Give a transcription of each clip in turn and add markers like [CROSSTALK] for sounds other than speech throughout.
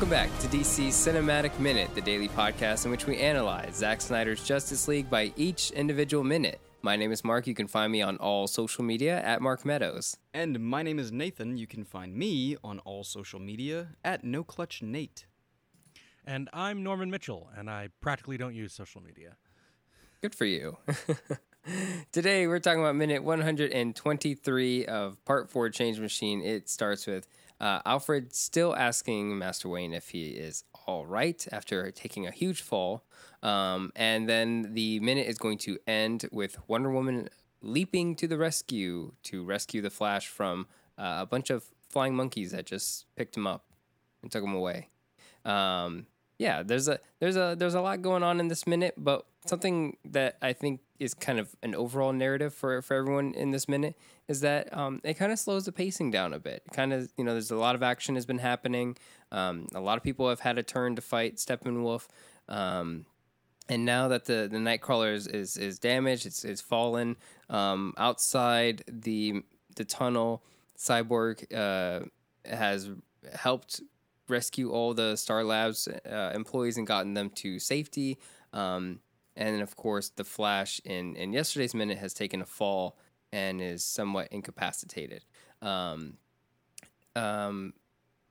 Welcome back to DC Cinematic Minute, the daily podcast in which we analyze Zack Snyder's Justice League by each individual minute. My name is Mark. You can find me on all social media at Mark Meadows. And my name is Nathan. You can find me on all social media at NoClutchNate. And I'm Norman Mitchell, and I practically don't use social media. Good for you. [LAUGHS] Today we're talking about minute 123 of part four Change Machine. It starts with uh, Alfred still asking Master Wayne if he is all right after taking a huge fall. Um, and then the minute is going to end with Wonder Woman leaping to the rescue to rescue the Flash from uh, a bunch of flying monkeys that just picked him up and took him away. Um, yeah, there's a there's a there's a lot going on in this minute, but something that I think is kind of an overall narrative for for everyone in this minute is that um, it kind of slows the pacing down a bit. Kind of you know, there's a lot of action has been happening. Um, a lot of people have had a turn to fight Steppenwolf. Um, and now that the the Nightcrawler is is, is damaged, it's it's fallen um, outside the the tunnel. Cyborg uh, has helped rescue all the Star Labs uh, employees and gotten them to safety. Um, and then, of course, the Flash in, in yesterday's minute has taken a fall and is somewhat incapacitated. Um, um,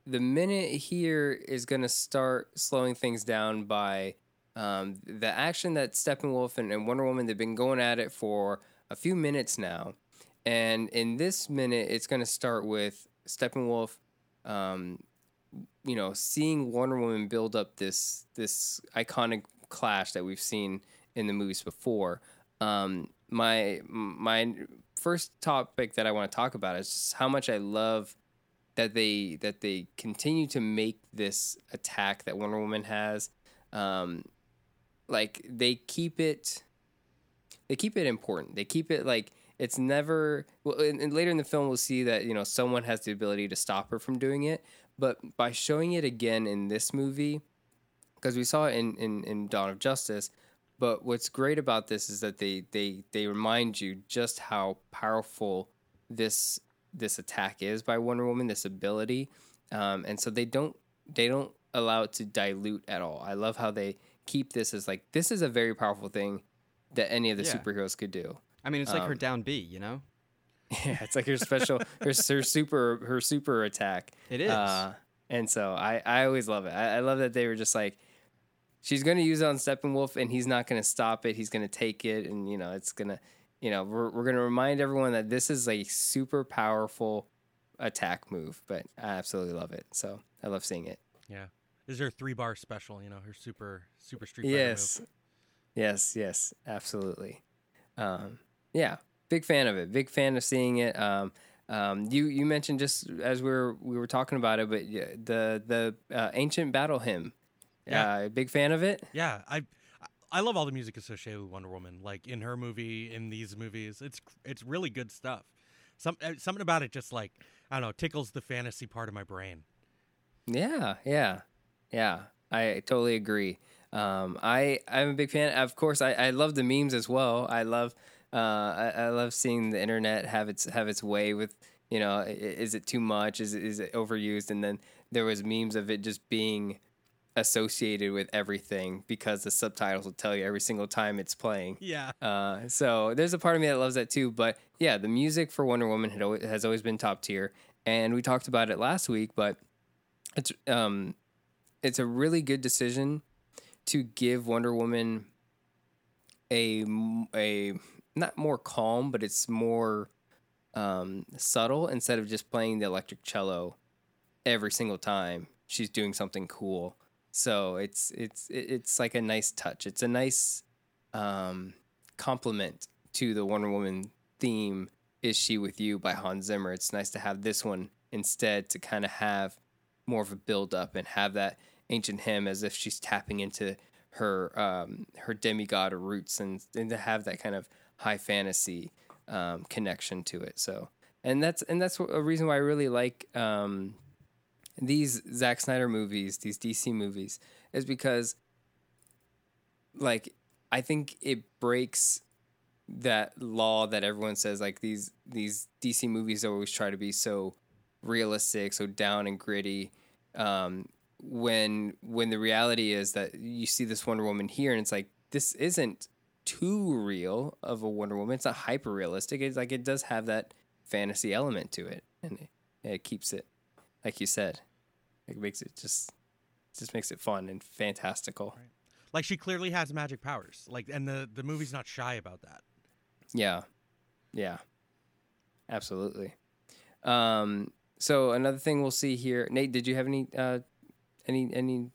the minute here is going to start slowing things down by um, the action that Steppenwolf and, and Wonder Woman, they've been going at it for a few minutes now. And in this minute, it's going to start with Steppenwolf um, you know, seeing Wonder Woman build up this this iconic clash that we've seen in the movies before. Um, my my first topic that I want to talk about is how much I love that they that they continue to make this attack that Wonder Woman has. Um, like they keep it, they keep it important. They keep it like it's never. Well, and, and later in the film, we'll see that you know someone has the ability to stop her from doing it. But by showing it again in this movie, because we saw it in, in, in Dawn of Justice, but what's great about this is that they they they remind you just how powerful this this attack is by Wonder Woman, this ability, um, and so they don't they don't allow it to dilute at all. I love how they keep this as like this is a very powerful thing that any of the yeah. superheroes could do. I mean, it's like um, her down B, you know. [LAUGHS] Yeah, it's like her special, her, her super, her super attack. It is. Uh, and so I, I always love it. I, I love that they were just like, she's going to use it on Steppenwolf, and he's not going to stop it. He's going to take it, and you know, it's gonna, you know, we're we're going to remind everyone that this is a super powerful attack move. But I absolutely love it. So I love seeing it. Yeah. Is there a three bar special? You know, her super super street. Yes. Move? Yes. Yes. Absolutely. Um, yeah big fan of it. Big fan of seeing it. Um, um, you you mentioned just as we were we were talking about it, but the the uh, ancient battle hymn. Yeah, uh, big fan of it. Yeah, I I love all the music associated with Wonder Woman. Like in her movie, in these movies, it's it's really good stuff. Some uh, something about it just like I don't know tickles the fantasy part of my brain. Yeah, yeah, yeah. I totally agree. Um, I I'm a big fan. Of course, I I love the memes as well. I love uh, I, I, love seeing the internet have its have its way with you know is it too much is it, is it overused and then there was memes of it just being associated with everything because the subtitles will tell you every single time it's playing. Yeah. Uh, so there's a part of me that loves that too. But yeah, the music for Wonder Woman had always, has always been top tier, and we talked about it last week. But it's um, it's a really good decision to give Wonder Woman a a not more calm, but it's more um, subtle instead of just playing the electric cello every single time she's doing something cool. So it's it's it's like a nice touch. It's a nice um, compliment to the Wonder Woman theme. Is she with you by Hans Zimmer? It's nice to have this one instead to kind of have more of a build up and have that ancient hymn as if she's tapping into her um, her demigod roots and, and to have that kind of high fantasy um, connection to it. So, and that's and that's a reason why I really like um, these Zack Snyder movies, these DC movies, is because like I think it breaks that law that everyone says like these these DC movies always try to be so realistic, so down and gritty. Um, when when the reality is that you see this Wonder Woman here, and it's like this isn't too real of a Wonder Woman. It's not hyper realistic. It's like it does have that fantasy element to it, and it, it keeps it, like you said, it makes it just just makes it fun and fantastical. Right. Like she clearly has magic powers. Like, and the the movie's not shy about that. Yeah, yeah, absolutely. Um, so another thing we'll see here, Nate. Did you have any uh, any any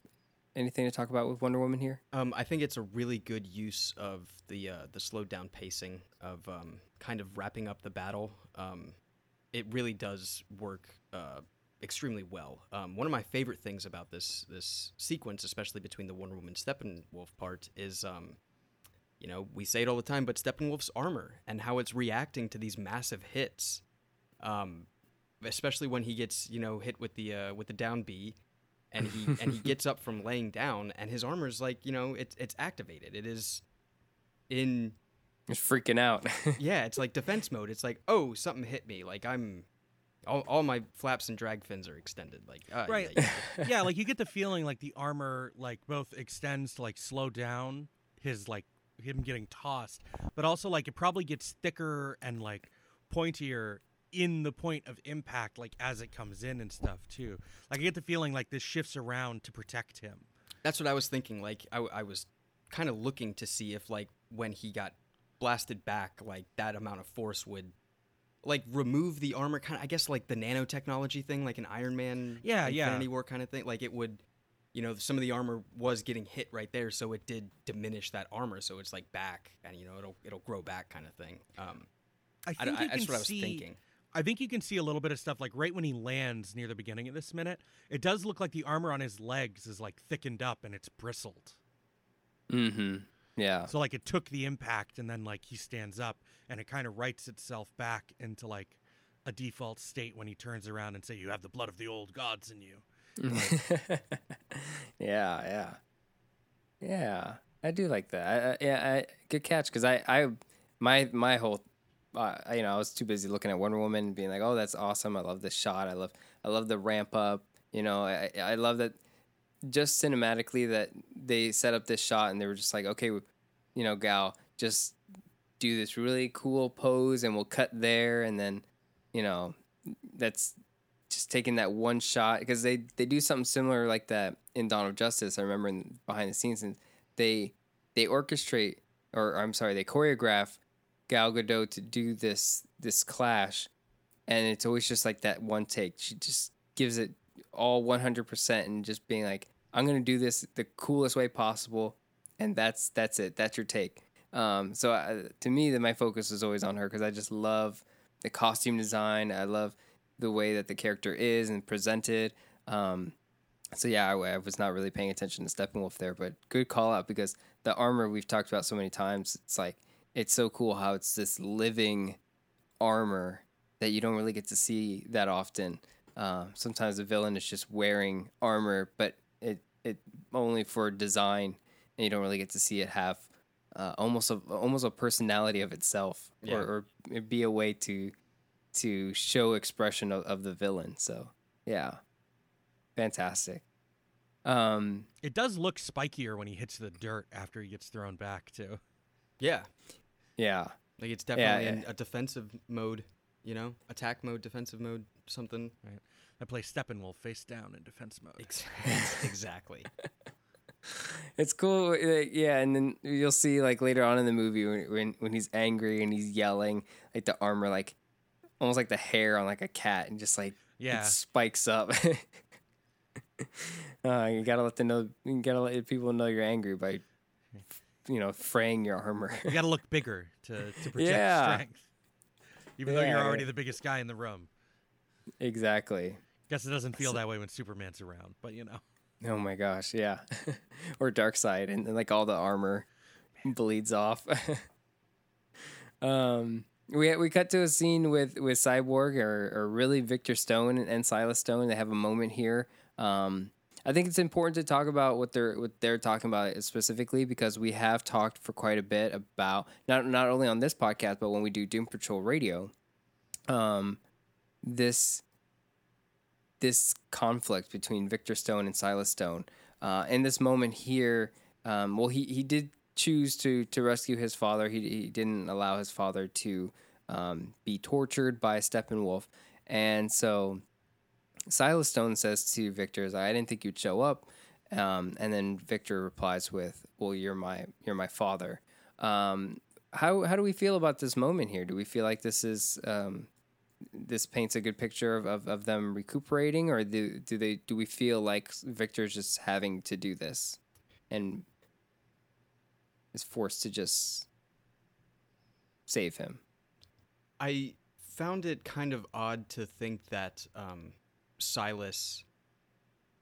anything to talk about with Wonder Woman here? Um, I think it's a really good use of the uh, the slowed down pacing of um, kind of wrapping up the battle. Um, it really does work uh, extremely well. Um, one of my favorite things about this this sequence, especially between the Wonder Woman Steppenwolf part, is um, you know we say it all the time, but Steppenwolf's armor and how it's reacting to these massive hits. Um, especially when he gets you know hit with the uh, with the down B and he and he [LAUGHS] gets up from laying down, and his armor is like you know it's it's activated. It is in It's freaking out. [LAUGHS] yeah, it's like defense mode. It's like oh something hit me. Like I'm all, all my flaps and drag fins are extended. Like uh, Right. yeah, [LAUGHS] yeah. yeah, like you get the feeling like the armor like both extends to like slow down his like him getting tossed, but also like it probably gets thicker and like pointier in the point of impact like as it comes in and stuff too. Like I get the feeling like this shifts around to protect him. That's what I was thinking. Like I, I was kind of looking to see if like when he got blasted back, like that amount of force would like remove the armor. Kind of, I guess like the nanotechnology thing, like an Iron Man, Yeah, yeah. Infinity War kind of thing. Like it would, you know, some of the armor was getting hit right there, so it did diminish that armor. So it's like back, and you know, it'll it'll grow back, kind of thing. Um, I I, think I, you that's can what I was see thinking. I think you can see a little bit of stuff like right when he lands near the beginning of this minute. It does look like the armor on his legs is like thickened up and it's bristled. mm-hmm. Yeah. So like it took the impact and then like he stands up and it kind of writes itself back into like a default state when he turns around and say you have the blood of the old gods in you. [LAUGHS] yeah, yeah, yeah. I do like that. I, I, yeah, I, good catch. Because I, I, my, my whole, uh, you know, I was too busy looking at Wonder Woman, being like, oh, that's awesome. I love this shot. I love, I love the ramp up. You know, I, I love that. Just cinematically, that they set up this shot, and they were just like, okay, you know, Gal, just do this really cool pose, and we'll cut there, and then, you know, that's just taking that one shot because they they do something similar like that in Dawn of Justice. I remember in behind the scenes, and they they orchestrate or I'm sorry, they choreograph Gal Gadot to do this this clash, and it's always just like that one take. She just gives it all 100 percent and just being like, I'm gonna do this the coolest way possible, and that's that's it. That's your take. Um, so uh, to me, that my focus is always on her because I just love the costume design. I love the way that the character is and presented. Um, so yeah, I, I was not really paying attention to Steppenwolf there, but good call out because the armor we've talked about so many times. It's like it's so cool how it's this living armor that you don't really get to see that often. Uh, sometimes the villain is just wearing armor, but it it only for design, and you don't really get to see it have uh, almost a almost a personality of itself, Yeah. or, or it be a way to to show expression of, of the villain. So yeah, fantastic. Um, It does look spikier when he hits the dirt after he gets thrown back too. Yeah, yeah, like it's definitely yeah. in a defensive mode. You know, attack mode, defensive mode, something. I play Steppenwolf face down in defense mode. Ex- [LAUGHS] exactly. [LAUGHS] [LAUGHS] it's cool. uh, Yeah, and then you'll see like later on in the movie when when, when he's angry and he's yelling, like the armor, like almost like the hair on like a cat, and just like Yeah. it spikes up. [LAUGHS] uh, you gotta let them know. You gotta let people know you're angry by, you know, fraying your armor. You got to look bigger to, to [LAUGHS] project Yeah. strength. Even though you're already yeah. the biggest guy in the room. exactly. Guess it doesn't feel that way when Superman's around, but you know. Oh my gosh, yeah. [LAUGHS] or Darkseid, and, and like all the armor bleeds off. [LAUGHS] um, we we cut to a scene with with Cyborg or or really Victor Stone and, and Silas Stone. They have a moment here. Um, I think it's important to talk about what they're what they're talking about specifically because we have talked for quite a bit about not not only on this podcast but when we do Doom Patrol Radio. Um, this this conflict between Victor Stone and Silas Stone. Uh, in this moment here, um, well, he, he did choose to to rescue his father. He, he didn't allow his father to um, be tortured by Steppenwolf, and so Silas Stone says to Victor, "I didn't think you'd show up," um, and then Victor replies with, "Well, you're my you're my father." Um, how how do we feel about this moment here? Do we feel like this is um, this paints a good picture of, of, of them recuperating, or do do they do we feel like Victor's just having to do this and is forced to just save him? I found it kind of odd to think that um, Silas,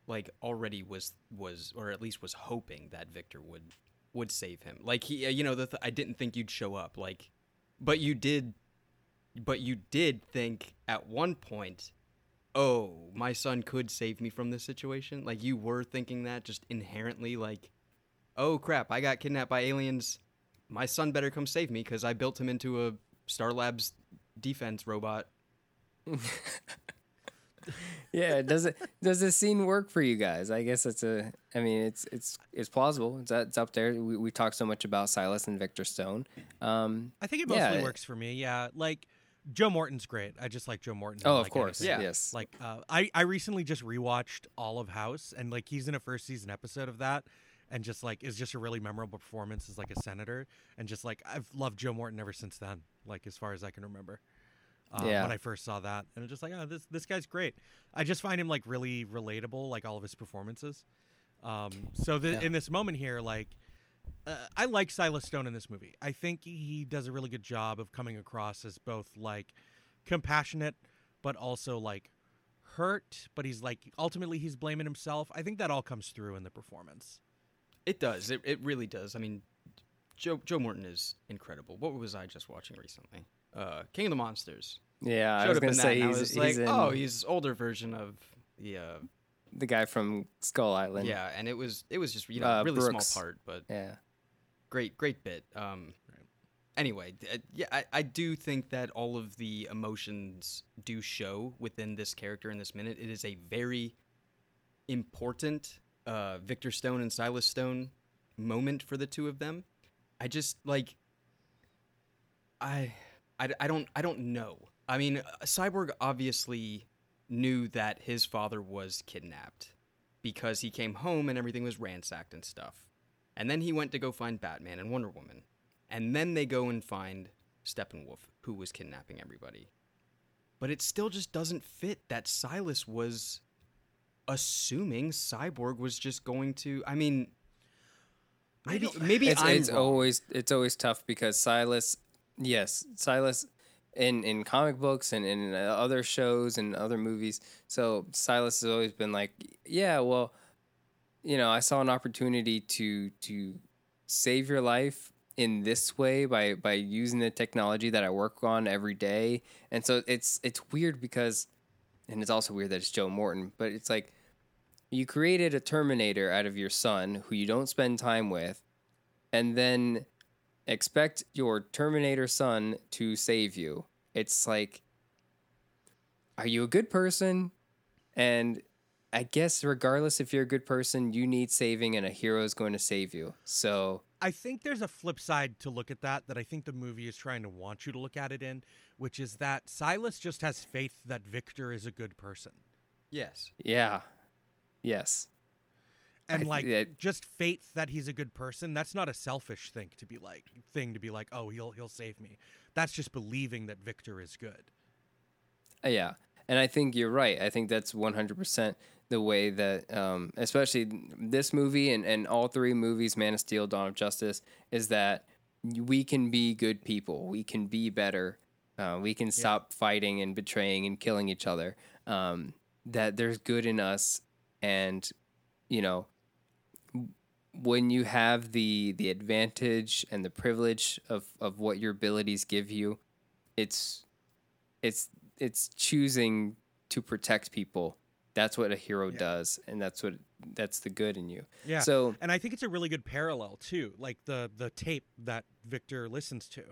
like, already was was or at least was hoping that Victor would would save him. Like he, you know, the th- I didn't think you'd show up. Like, but you did, but you did think at one point, oh, my son could save me from this situation. Like you were thinking that just inherently, like, oh crap, I got kidnapped by aliens. My son better come save me because I built him into a Star Labs defense robot. [LAUGHS] yeah, does it does this scene work for you guys? I guess it's a. I mean, it's it's it's plausible. It's, it's up there. We we talk so much about Silas and Victor Stone. Um, I think it mostly yeah. works for me. Yeah, like Joe Morton's great. I just like Joe Morton. oh, in, of like, course. anything. Yeah. Yes. Like uh, I I recently just rewatched all of House, and like he's in a first season episode of that, and just like is just a really memorable performance as like a senator, and just like I've loved Joe Morton ever since then. Like as far as I can remember. Um, Yeah. When I first saw that, and it's just like, oh, this this guy's great. I just find him like really relatable, like all of his performances. Um, so the, Yeah. in this moment here, like uh, I like Silas Stone in this movie. I think he does a really good job of coming across as both like compassionate, but also like hurt. But he's like ultimately he's blaming himself. I think that all comes through in the performance. It does. It, it really does. I mean, Joe Joe Morton is incredible. What was I just watching recently? Uh, King of the Monsters. yeah, I was gonna say he's, he's like, in oh, he's older version of the uh, the guy from Skull Island. yeah, and it was it was just you know Uh, really Brooks. small part, but Yeah. Great great bit. Um, anyway, uh, yeah, I, I do think that all of the emotions do show within this character in this minute. It is a very important uh, Victor Stone and Silas Stone moment for the two of them. I just like I, I, I don't I don't know. I mean, uh, Cyborg obviously knew that his father was kidnapped because he came home and everything was ransacked and stuff. And then he went to go find Batman and Wonder Woman. And then they go and find Steppenwolf, who was kidnapping everybody. But it still just doesn't fit that Silas was assuming Cyborg was just going to. I mean, maybe maybe it's, I'm it's always it's always tough because Silas, yes, Silas in in comic books and in other shows and other movies. So Silas has always been like, yeah, well, you know, I saw an opportunity to to save your life in this way by by using the technology that I work on every day. And so it's it's weird because and it's also weird that it's Joe Morton, but it's like you created a Terminator out of your son who you don't spend time with, and then expect your Terminator son to save you. It's like, are you a good person? And I guess regardless if you're a good person, you need saving, and a hero is going to save you. So I think there's a flip side to look at that that I think the movie is trying to want you to look at it in, which is that Silas just has faith that Victor is a good person. yes. yeah, yes, And I like just faith that he's a good person, that's not a selfish thing to be like thing to be like, "Oh, he'll he'll save me." That's just believing that Victor is good. Uh, Yeah, and I think you're right. I think that's 100% the way that, um, especially this movie and, and all three movies, Man of Steel, Dawn of Justice, is that we can be good people. We can be better. Uh, we can stop fighting and betraying and killing each other. Um, that there's good in us, and you know, when you have the the advantage and the privilege of of what your abilities give you, it's it's it's choosing to protect people. That's what a hero does, and that's what that's the good in you. Yeah. So And I think it's a really good parallel too, like the the tape that Victor listens to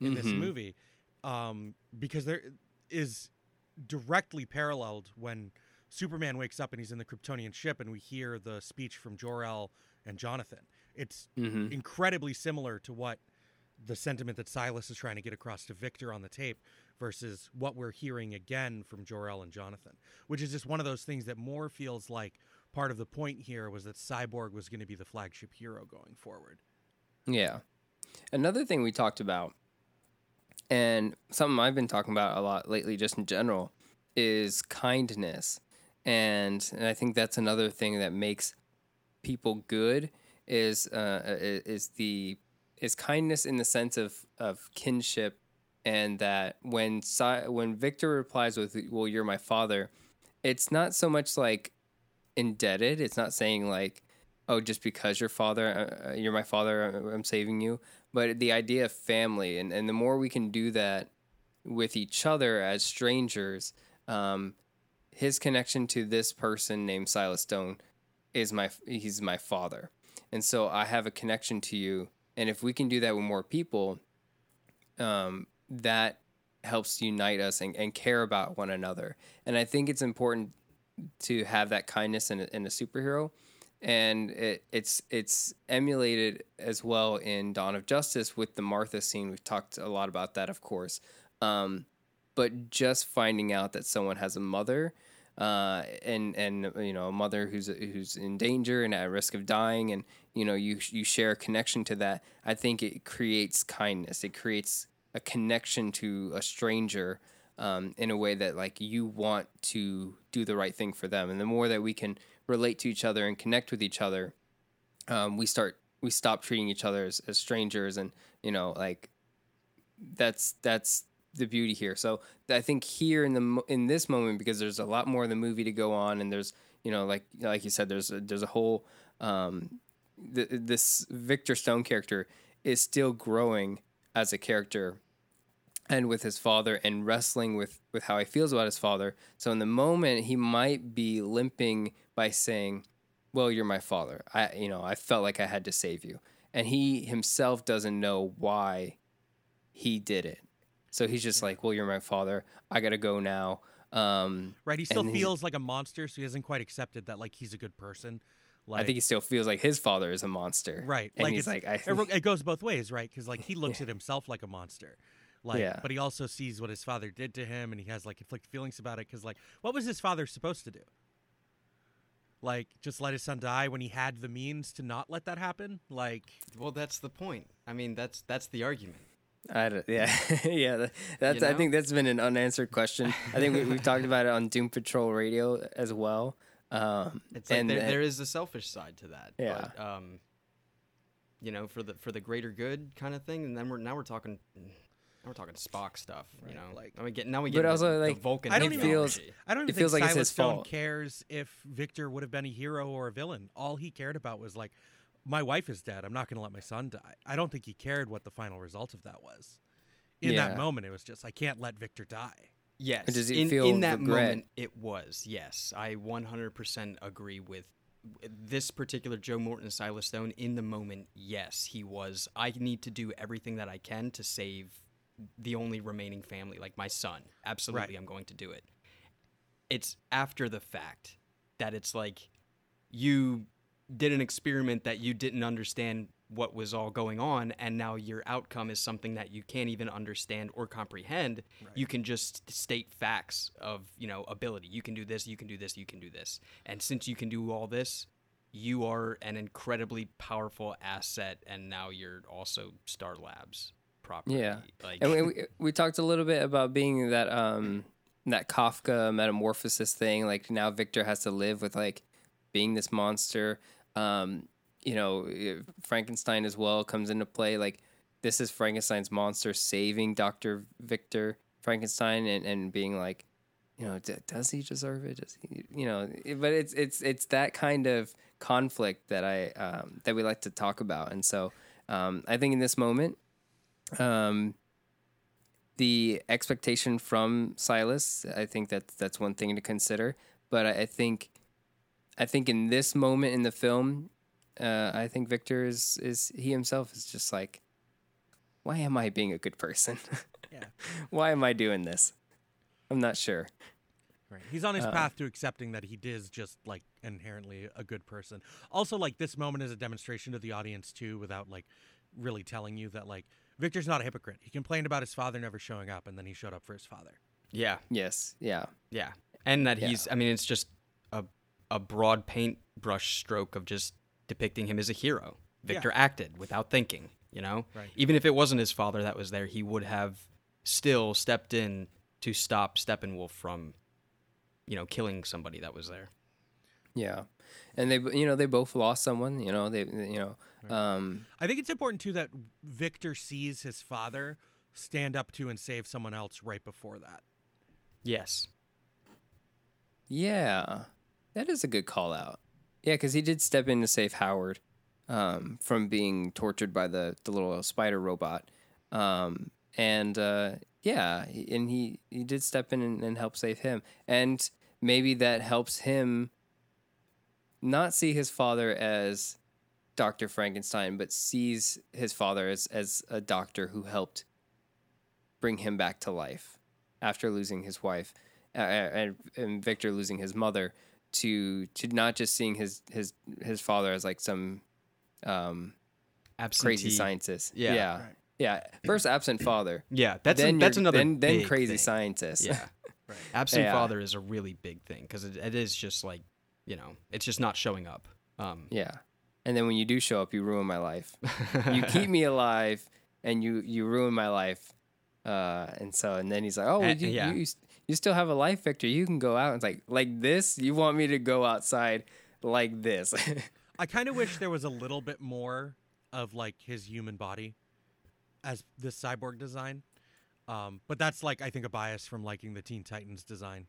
in this Mhm. movie, um, because there is directly paralleled when Superman wakes up and he's in the Kryptonian ship, and we hear the speech from Jor El and Jonathan. It's Mhm. incredibly similar to what the sentiment that Silas is trying to get across to Victor on the tape versus what we're hearing again from Jor-El and Jonathan, which is just one of those things that more feels like part of the point here was that Cyborg was going to be the flagship hero going forward. Yeah. Another thing we talked about, and something I've been talking about a lot lately, just in general, is kindness. And, and I think that's another thing that makes people good is uh, is the is kindness in the sense of of kinship, and that when Si- when Victor replies with "Well, you're my father," it's not so much like indebted. It's not saying like, "Oh, just because you're father, uh, uh, you're my father, uh, I'm saving you." But the idea of family, and and the more we can do that with each other as strangers, um, his connection to this person named Silas Stone is my he's my father, and so I have a connection to you. And if we can do that with more people, um, that helps unite us and, and care about one another. And I think it's important to have that kindness in a, in a superhero. And it, it's it's emulated as well in Dawn of Justice with the Martha scene. We've talked a lot about that, of course. Um, but just finding out that someone has a mother uh, and and you know a mother who's who's in danger and at risk of dying, and you know you you share a connection to that. I think it creates kindness. It creates a connection to a stranger um, in a way that like you want to do the right thing for them. And the more that we can relate to each other and connect with each other, um, we start we stop treating each other as, as strangers, and you know like that's that's the beauty here. So I think here in the in this moment because there's a lot more of the movie to go on, and there's you know like like you said there's a, there's a whole um, th- this Victor Stone character is still growing as a character and with his father and wrestling with with how he feels about his father. So in the moment he might be limping by saying, "Well, you're my father. I you know, I felt like I had to save you." And he himself doesn't know why he did it. So he's just like, "Well, you're my father. I got to go now." Um, Right? He still feels like a monster, so he hasn't quite accepted that like he's a good person. Like, I think he still feels like his father is a monster. Right. And like he's it's, like, I it, [LAUGHS] it goes both ways, right? Because like he looks at himself like a monster. Like, Yeah. but he also sees what his father did to him, and he has like conflicted feelings about it. Because like, what was his father supposed to do? Like, just let his son die when he had the means to not let that happen? Like, Well, that's the point. I mean, that's that's the argument. I don't, [LAUGHS] yeah, yeah. That's. You I think that's been an unanswered question. I think we, we've [LAUGHS] talked about it on Doom Patrol Radio as well. Um, It's like and there, there is a selfish side to that. Yeah. But, um, you know, for the for the greater good kind of thing, and then we're now we're talking. Now we're talking Spock stuff, you know. like- Like, I mean, get now we But get also, the, the like, Vulcan I don't it even- feels. I don't even It think like Silas his Stone fault. cares if Victor would have been a hero or a villain. All he cared about was like, my wife is dead. I'm not going to let my son die. I don't think he cared what the final result of that was. In Yeah. that moment, it was just I can't let Victor die. Yes. does he in, feel in that regret? moment, it was. Yes, I 100% agree with this particular Joe Morton Silas Stone. In the moment, yes, he was. I need to do everything that I can to save the only remaining family, like my son. Absolutely, Right. I'm going to do it. It's after the fact that it's like you did an experiment that you didn't understand what was all going on and now your outcome is something that you can't even understand or comprehend you can just state facts of you know ability you can do this you can do this you can do this and since you can do all this you are an incredibly powerful asset and now you're also star labs property Yeah. like and we, we, we talked a little bit about being that um that Kafka metamorphosis thing. Like now Victor has to live with like being this monster. Um, you know, Frankenstein as well comes into play. Like this is Frankenstein's monster saving Doctor Victor Frankenstein and, and being like, you know, d- does he deserve it? Does he, you know? But it's it's it's that kind of conflict that I um, that we like to talk about, and so um, I think in this moment, um, the expectation from Silas, I think that that's one thing to consider. But I, I think, I think in this moment in the film, uh, I think Victor is is he himself is just like, why am I being a good person? [LAUGHS] Yeah. why am I doing this? I'm not sure. Right. He's on his Uh, path to accepting that he is just like inherently a good person. Also, like this moment is a demonstration to the audience too, without like really telling you that like Victor's not a hypocrite. He complained about his father never showing up, and then he showed up for his father. Yeah, Yes. Yeah. yeah, and that Yeah. he's. I mean, it's just a a broad paintbrush stroke of just depicting him as a hero. Victor acted without thinking. You know, Right. even if it wasn't his father that was there, he would have still stepped in to stop Steppenwolf from, you know, killing somebody that was there. Yeah. And they, you know, they both lost someone. You know, they, you know, um, I think it's important too that Victor sees his father stand up to and save someone else right before that. Yes. Yeah, that is a good call out. Yeah, because he did step in to save Howard um, from being tortured by the, the little spider robot. Um, and uh, yeah, and he, he did step in and, and help save him. And maybe that helps him not see his father as Dr. Frankenstein, but sees his father as, as a doctor who helped bring him back to life after losing his wife uh, and, and Victor losing his mother to to not just seeing his his his father as like some um, Absentee. crazy scientist. Yeah. yeah, yeah. First absent father. Yeah, that's then a, that's another then, then crazy thing. scientist. Yeah, [LAUGHS] Right. absent Yeah. father is a really big thing because it, it is just like you know, it's just not showing up. Um, yeah. And then when you do show up, you ruin my life. you keep me [LAUGHS] alive, and you you ruin my life. Uh, and so and then he's like, oh, Uh, you, yeah. you you still have a life, Victor. You can go out. It's like like this. You want me to go outside like this? [LAUGHS] I kind of wish there was a little bit more of like his human body as this cyborg design. Um, but that's like I think a bias from liking the Teen Titans design.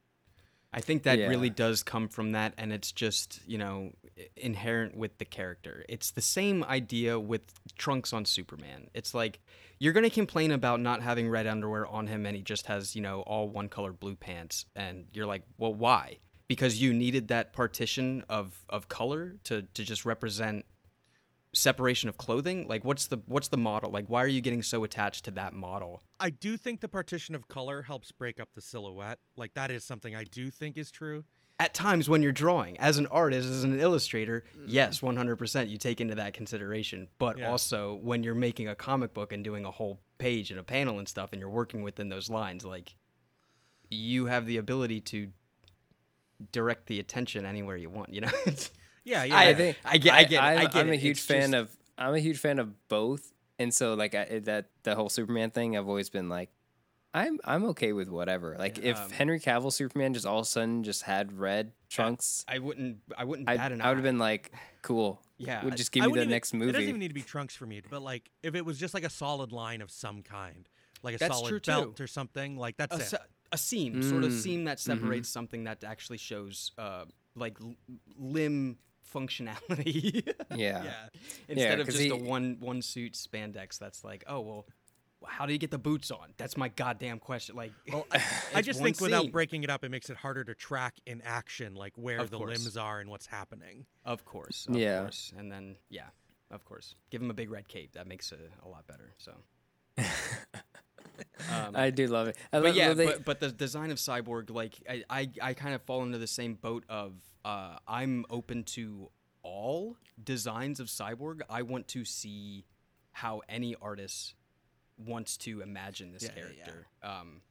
I think that Yeah. really does come from that, and it's just you know inherent with the character. It's the same idea with Trunks on Superman. It's like you're gonna complain about not having red underwear on him, and he just has you know all one color blue pants, and you're like, well, why? Because you needed that partition of of color to to just represent separation of clothing. Like, what's the what's the model? Like, why are you getting so attached to that model? I do think the partition of color helps break up the silhouette. Like that is something I do think is true. at times when you're drawing as an artist as an illustrator yes 100% you take into that consideration but Yeah. also when you're making a comic book and doing a whole page and a panel and stuff and you're working within those lines like you have the ability to direct the attention anywhere you want you know [LAUGHS] It's- Yeah, yeah. I I yeah. think I get- I get I I'm, get I'm a huge It's fan just- of I'm a huge fan of both, and so like I, that the whole Superman thing, I've always been like, I'm I'm okay with whatever. Like if Um, Henry Cavill Superman just all of a sudden just had red trunks, i wouldn't i wouldn't I bat an I would have been like, cool. Yeah, would just give I me the even- next movie. It doesn't even need to be trunks for me, but like if it was just like a solid line of some kind, like a That's solid belt too. or something, like that's a, it. se- a seam, sort of Mm, seam that separates something that actually shows uh, like l- limb functionality. [LAUGHS] yeah. yeah. Instead of just a one one suit spandex that's like, oh well, how do you get the boots on? That's my goddamn question. Like, [LAUGHS] Well, I, [LAUGHS] I just one think without breaking it up, it makes it harder to track in action, like where Of the course. limbs are and what's happening. Of course, of Yeah. course, and then yeah, of course, give him a big red cape. That makes it a lot better. So. Um, I do love it. I but love, yeah, well, they- but, but the design of Cyborg, like I, I, I kind of fall into the same boat of uh, I'm open to all designs of Cyborg. I want to see how any artist wants to imagine this Yeah, yeah, yeah. character. Um,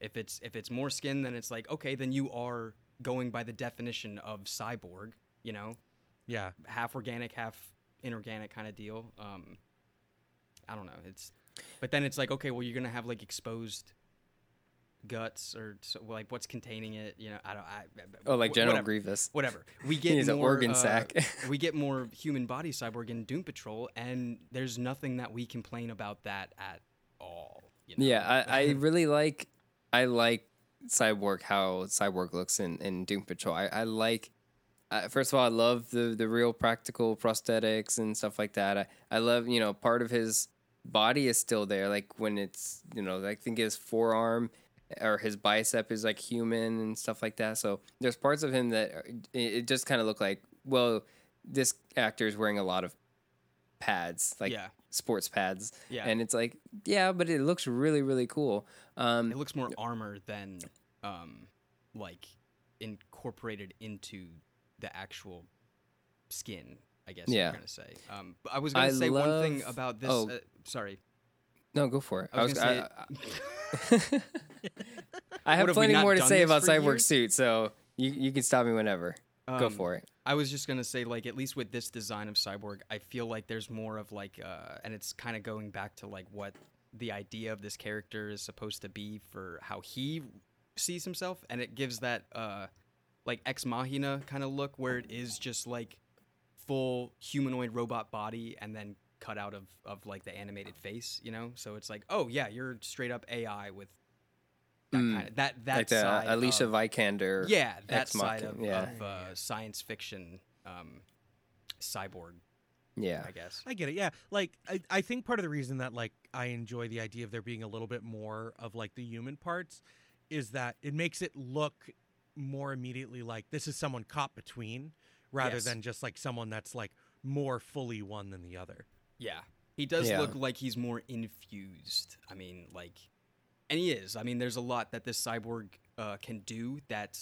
if it's if it's more skin, then it's like okay, then you are going by the definition of Cyborg. You know, Yeah. half organic, half inorganic kind of deal. Um, I don't know. It's, but then it's like, okay, well, you're gonna have like exposed guts or so, like what's containing it. You know, I don't. I, oh, like General whatever, Grievous. Whatever. We [LAUGHS] get needs more an organ uh, sac. [LAUGHS] we get more human body cyborg in Doom Patrol, and there's nothing that we complain about that at all. you know? Yeah, I, I [LAUGHS] really like I like Cyborg how Cyborg looks in, in Doom Patrol. I, I like uh, first of all I love the the real practical prosthetics and stuff like that. I, I love you know part of his body is still there like when it's you know I think his forearm or his bicep is like human and stuff like that. So there's parts of him that are, it, it just kind of look like well this actor is wearing a lot of pads like Yeah. sports pads Yeah. and it's like yeah but it looks really really cool um it looks more armor than um like incorporated into the actual skin. I guess Yeah. you're gonna say. Um, but I was gonna I say one thing about this. oh. Uh, sorry, No, go for it. I was I, [LAUGHS] I have have plenty not more to say about Cyborg suit, so you you can stop me whenever. go Um, for it. I was just gonna say, like, at least with this design of Cyborg, I feel like there's more of like, uh, and it's kind of going back to like what the idea of this character is supposed to be for how he sees himself, and it gives that uh, like ex machina kind of look where it is just like full humanoid robot body and then cut out of of like the animated face, you know. So it's like, oh yeah, you're straight up AI with that Mm. kind of that that like the side Alicia of- Vikander. yeah, that Ex side Machina, of, yeah. of uh, science fiction um, cyborg, yeah, I guess. I get it. Yeah. Like I, I think part of the reason that like I enjoy the idea of there being a little bit more of like the human parts is that it makes it look more immediately like this is someone caught between rather Yes. than just like someone that's like more fully one than the other. Yeah, he does Yeah. look like he's more infused. I mean, like, and he is. I mean, there's a lot that this cyborg uh, can do that,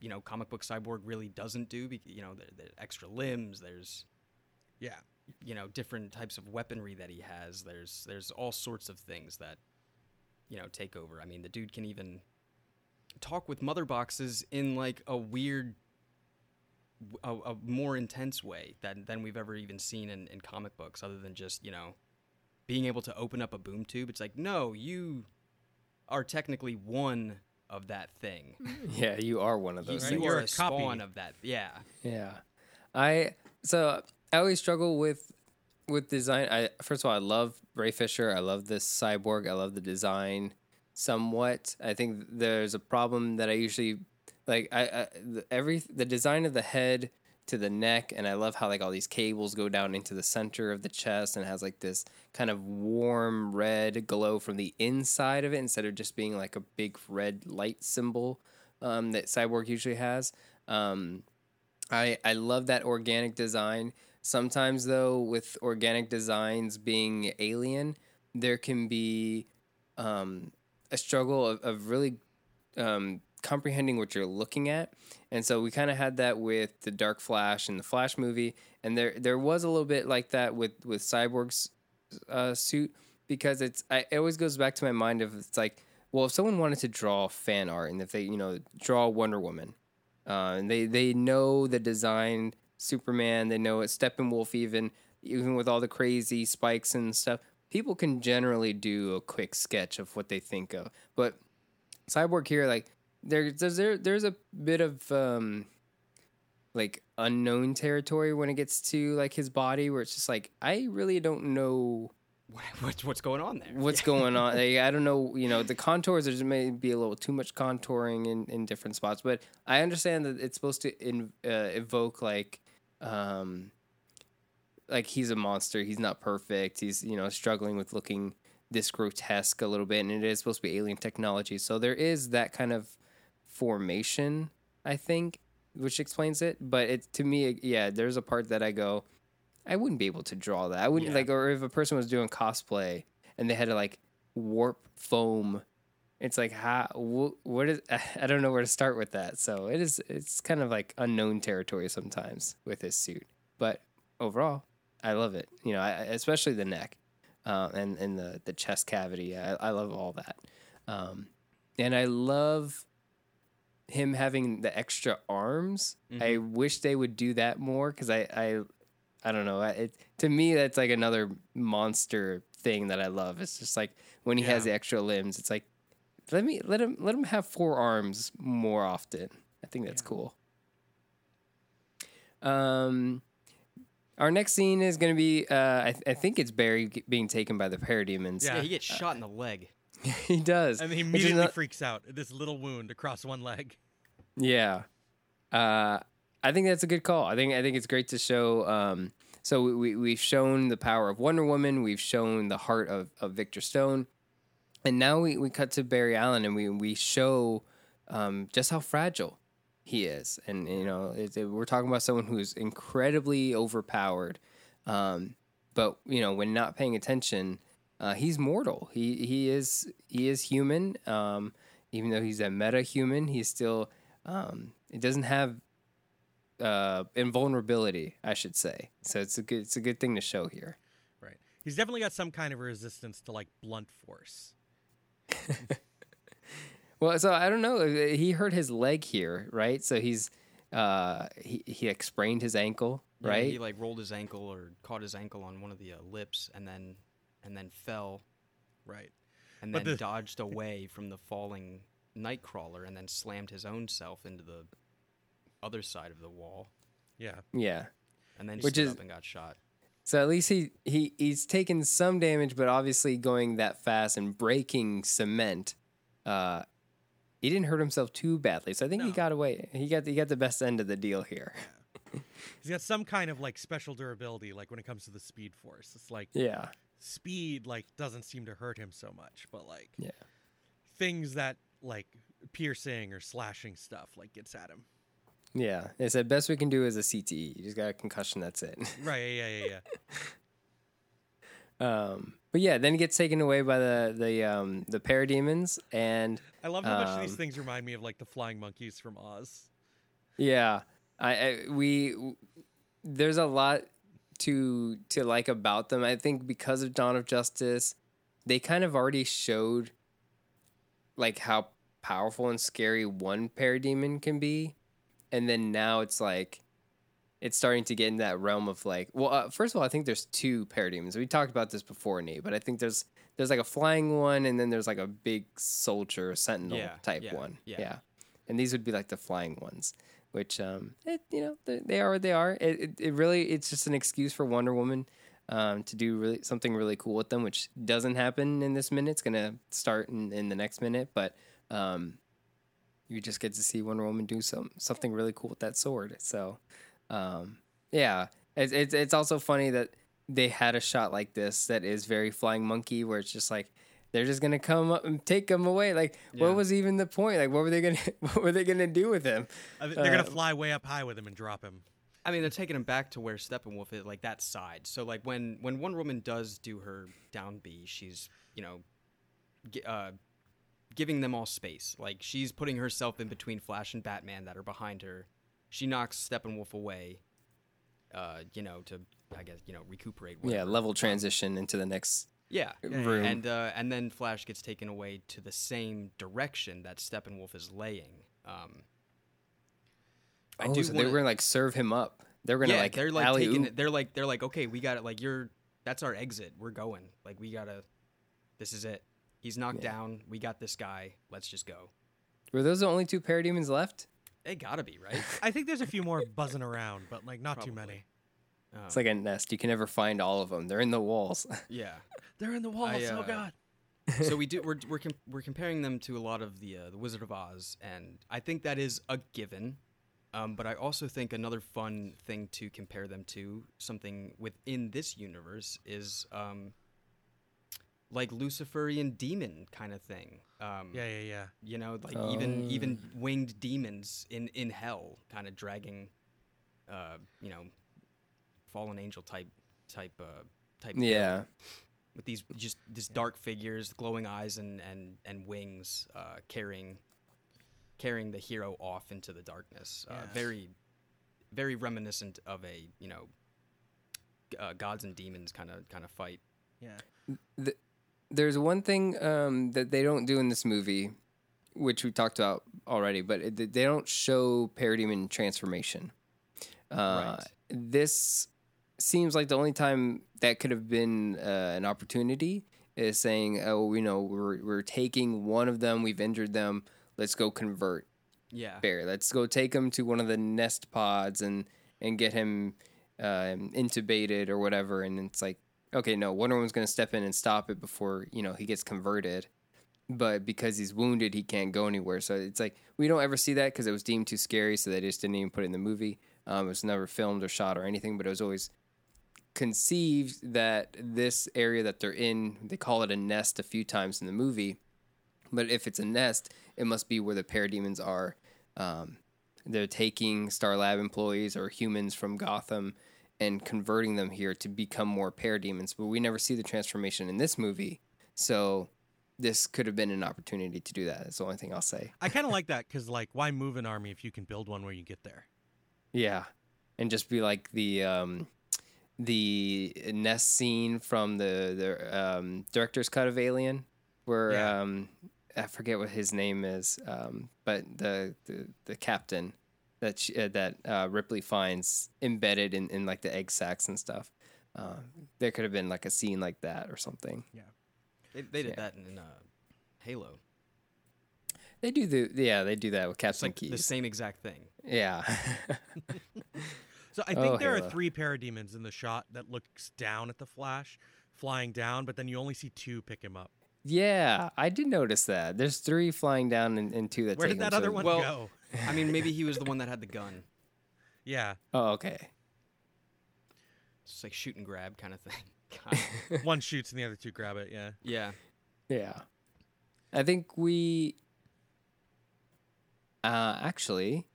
you know, comic book cyborg really doesn't do. You know, there, there extra limbs. There's Yeah. you know different types of weaponry that he has. There's there's all sorts of things that you know take over. I mean, the dude can even talk with mother boxes in like a weird a, a more intense way than than we've ever even seen in, in comic books other than just you know being able to open up a boom tube it's like no you are technically one of that thing [LAUGHS] yeah. You are one of those. Right, you you're are a a spawn of that yeah Yeah, I so I always struggle with with design. I first of all, I love Ray Fisher. I love this cyborg. I love the design somewhat. I think there's a problem that I usually like. I, I the, every the design of the head to the neck, and I love how like all these cables go down into the center of the chest, and has like this kind of warm red glow from the inside of it instead of just being like a big red light symbol um, that Cyborg usually has. Um, I I love that organic design. Sometimes though, with organic designs being alien, there can be um, a struggle of, of really um, comprehending what you're looking at. And so we kind of had that with the Dark Flash and the Flash movie, and there there was a little bit like that with with Cyborg's uh, suit because it's I, it always goes back to my mind of it's like well if someone wanted to draw fan art and if they you know draw Wonder Woman uh, and they they know the design Superman they know it Steppenwolf even even with all the crazy spikes and stuff people can generally do a quick sketch of what they think of but Cyborg here like there there's there, there's a bit of um like unknown territory when it gets to like his body where it's just like I really don't know [LAUGHS] what's what's going on there what's [LAUGHS] going on. Like, I don't know, you know, the contours there's maybe a little too much contouring in, in different spots, but I understand that it's supposed to in, uh, evoke like um like he's a monster, he's not perfect, he's you know struggling with looking this grotesque a little bit and it is supposed to be alien technology. So there is that kind of formation, I think, which explains it, but it to me yeah, there's a part that I go I wouldn't be able to draw that. I wouldn't Yeah. like, or if a person was doing cosplay and they had to like warp foam, it's like how wh- what is? [LAUGHS] I don't know where to start with that. So it is. It's kind of like unknown territory sometimes with this suit, but overall, I love it. You know, I, I- especially the neck uh, and and the the chest cavity. I, I love all that, um, and I love him having the extra arms. I wish they would do that more because I, I I don't know. It to me that's like another monster thing that I love. It's just like when he has the extra limbs. It's like let me let him let him have four arms more often. I think that's Yeah. cool. Um, our next scene is going to be. Uh, I, I think it's Barry g- being taken by the parademons. yeah, Yeah. he gets shot in the leg [LAUGHS] he does. And he immediately not- freaks out. This little wound across one leg. Yeah. Uh, I think that's a good call. I think I think it's great to show. Um, so we, we we've shown the power of Wonder Woman. We've shown the heart of, of Victor Stone, and now we, we cut to Barry Allen and we we show um, just how fragile he is. And you know, it, it- we're talking about someone who's incredibly overpowered, um, but you know, when not paying attention, uh, he's mortal. He he is he is human. Um, even though he's a meta human, he's still um, it doesn't have uh, invulnerability, I should say. So it's a good it's a good thing to show here. Right. He's definitely got some kind of resistance to like blunt force. [LAUGHS] Well, so I don't know. He hurt his leg here, right? So he's uh, he he like sprained his ankle, Yeah, right? He like rolled his ankle or caught his ankle on one of the uh, lips, and then and then fell, Right. and But then the- dodged away from the falling Knightcrawler, and then slammed his own self into the other side of the wall, Yeah. yeah. and then Which stood is- up and got shot. So at least he, he he's taken some damage, but obviously going that fast and breaking cement, uh, he didn't hurt himself too badly. So I think he got away. He got he got the best end of the deal here. He's got some kind of like special durability, like when it comes to the speed force. It's like Yeah, speed like doesn't seem to hurt him so much, but like Yeah. things that like piercing or slashing stuff like gets at him. yeah. They said best we can do is a CTE. You just got a concussion. That's it. [LAUGHS] Right, yeah, yeah, yeah. Um, but yeah, then he gets taken away by the the um, the parademons, and I love how much these Um, things remind me of like the flying monkeys from Oz. Yeah, I, I we w- there's a lot to to like about them. I think because of Dawn of Justice, they kind of already showed like how powerful and scary one parademon can be, and then now it's like it's starting to get in that realm of like well uh, first of all i think there's two parademons we talked about this before nate but i think there's there's like a flying one and then there's like a big soldier sentinel Yeah, type yeah, one yeah. yeah. and these would be like the flying ones which um it, you know they, they are what they are it, it, it really it's just an excuse for wonder woman um, to do really something really cool with them which doesn't happen in this minute it's gonna start in, in the next minute but um you just get to see Wonder Woman do some something really cool with that sword. So, um, yeah, it's, it's it's also funny that they had a shot like this that is very Flying Monkey, where it's just like they're just gonna come up and take him away. Like, Yeah. what was even the point? Like, what were they gonna [LAUGHS] what were they gonna do with him? They're gonna Uh, fly way up high with him and drop him. I mean, they're taking him back to where Steppenwolf is, like that side. So, like when when Wonder Woman does do her down B, she's you know, gi- uh, giving them all space. Like she's putting herself in between Flash and Batman that are behind her. She knocks Steppenwolf away. Uh, you know, to I guess you know recuperate. Yeah, level transition into the next yeah. room. and uh, and then Flash gets taken away to the same direction that Steppenwolf is laying. Um, I oh, do so they wanna- were gonna like serve him up. They're gonna yeah, like they're like alley taking it. They're like they're like okay, we got it. Like you're that's our exit. We're going. Like we gotta. This is it. He's knocked Yeah. down. We got this guy. Let's just go. Were those the only two parademons left? They gotta be right. [LAUGHS] I think there's a few more buzzing around, but like not too many. Um, It's like a nest. You can never find all of them. They're in the walls. [LAUGHS] yeah. [LAUGHS] They're in the walls. I, oh uh, god. so we do we're we're, com- we're comparing them to a lot of the uh, the Wizard of Oz, and I think that is a given. Um, but I also think another fun thing to compare them to, something within this universe, is um, like Luciferian demon kind of thing. Um, Yeah, yeah, yeah. You know, like even even Oh. winged demons in in hell, kind of dragging, uh, you know, fallen angel type type uh type. villain yeah. with these just these dark figures, glowing eyes and and and wings, uh, carrying carrying the hero off into the darkness. Uh, Very very reminiscent of a you know uh, gods and demons kind of kind of fight. Yeah. There's one thing um, that they don't do in this movie, which we talked about already, but it, they don't show parademon transformation. Uh, Right. This seems like the only time that could have been uh, an opportunity is saying, "Oh, you know, we're we're taking one of them, we've injured them, let's go convert Yeah. Bear. Let's go take him to one of the nest pods and and get him um, intubated or whatever." And it's like, okay, no, Wonder Woman's gonna step in and stop it before you know he gets converted. But because he's wounded, he can't go anywhere. So it's like we don't ever see that because it was deemed too scary, so they just didn't even put it in the movie. Um, it was never filmed or shot or anything, but it was always conceived that this area that they're in, they call it a nest a few times in the movie. But if it's a nest, it must be where the parademons are. Um, they're taking Star Lab employees or humans from Gotham and converting them here to become more parademons. But we never see the transformation in this movie. So this could have been an opportunity to do that. That's the only thing I'll say. I kind of [LAUGHS] like that because, like, why move an army if you can build one where you get there? Yeah, and just be like the um, the nest scene from the the um, director's cut of Alien, where Yeah. um, I forget what his name is, um, but the the, the captain that she, uh, that uh, Ripley finds embedded in, in like the egg sacs and stuff. Uh, there could have been like a scene like that or something. Yeah, they, they did Yeah. that in uh, Halo. They do the yeah they do that with Captain like the same exact thing. Yeah, [LAUGHS] So I think Oh, there Halo. are three parademons in the shot that looks down at the Flash, flying down, but then you only see two pick him up. Yeah, I did notice that. There's three flying down and, and two that. Where take did him, that other so- one Well- go? I mean, maybe he was the one that had the gun. Yeah, [LAUGHS] Oh, okay. It's like shoot and grab kind of thing. [LAUGHS] [LAUGHS] One shoots and the other two grab it. Yeah. yeah. Yeah. I think we uh actually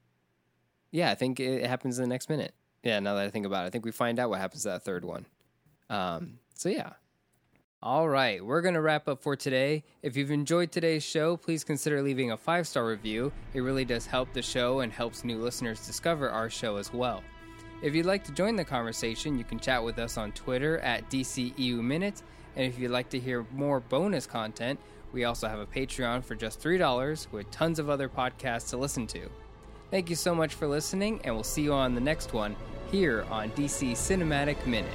yeah, I think it happens in the next minute. Yeah, now that I think about it. I think we find out what happens to that third one. Um so yeah. All right, we're going to wrap up for today. If you've enjoyed today's show, please consider leaving a 5-star review. It really does help the show and helps new listeners discover our show as well. If you'd like to join the conversation, you can chat with us on Twitter at DCEU Minute. And if you'd like to hear more bonus content, we also have a Patreon for just $3 with tons of other podcasts to listen to. Thank you so much for listening, and we'll see you on the next one here on DC Cinematic Minute.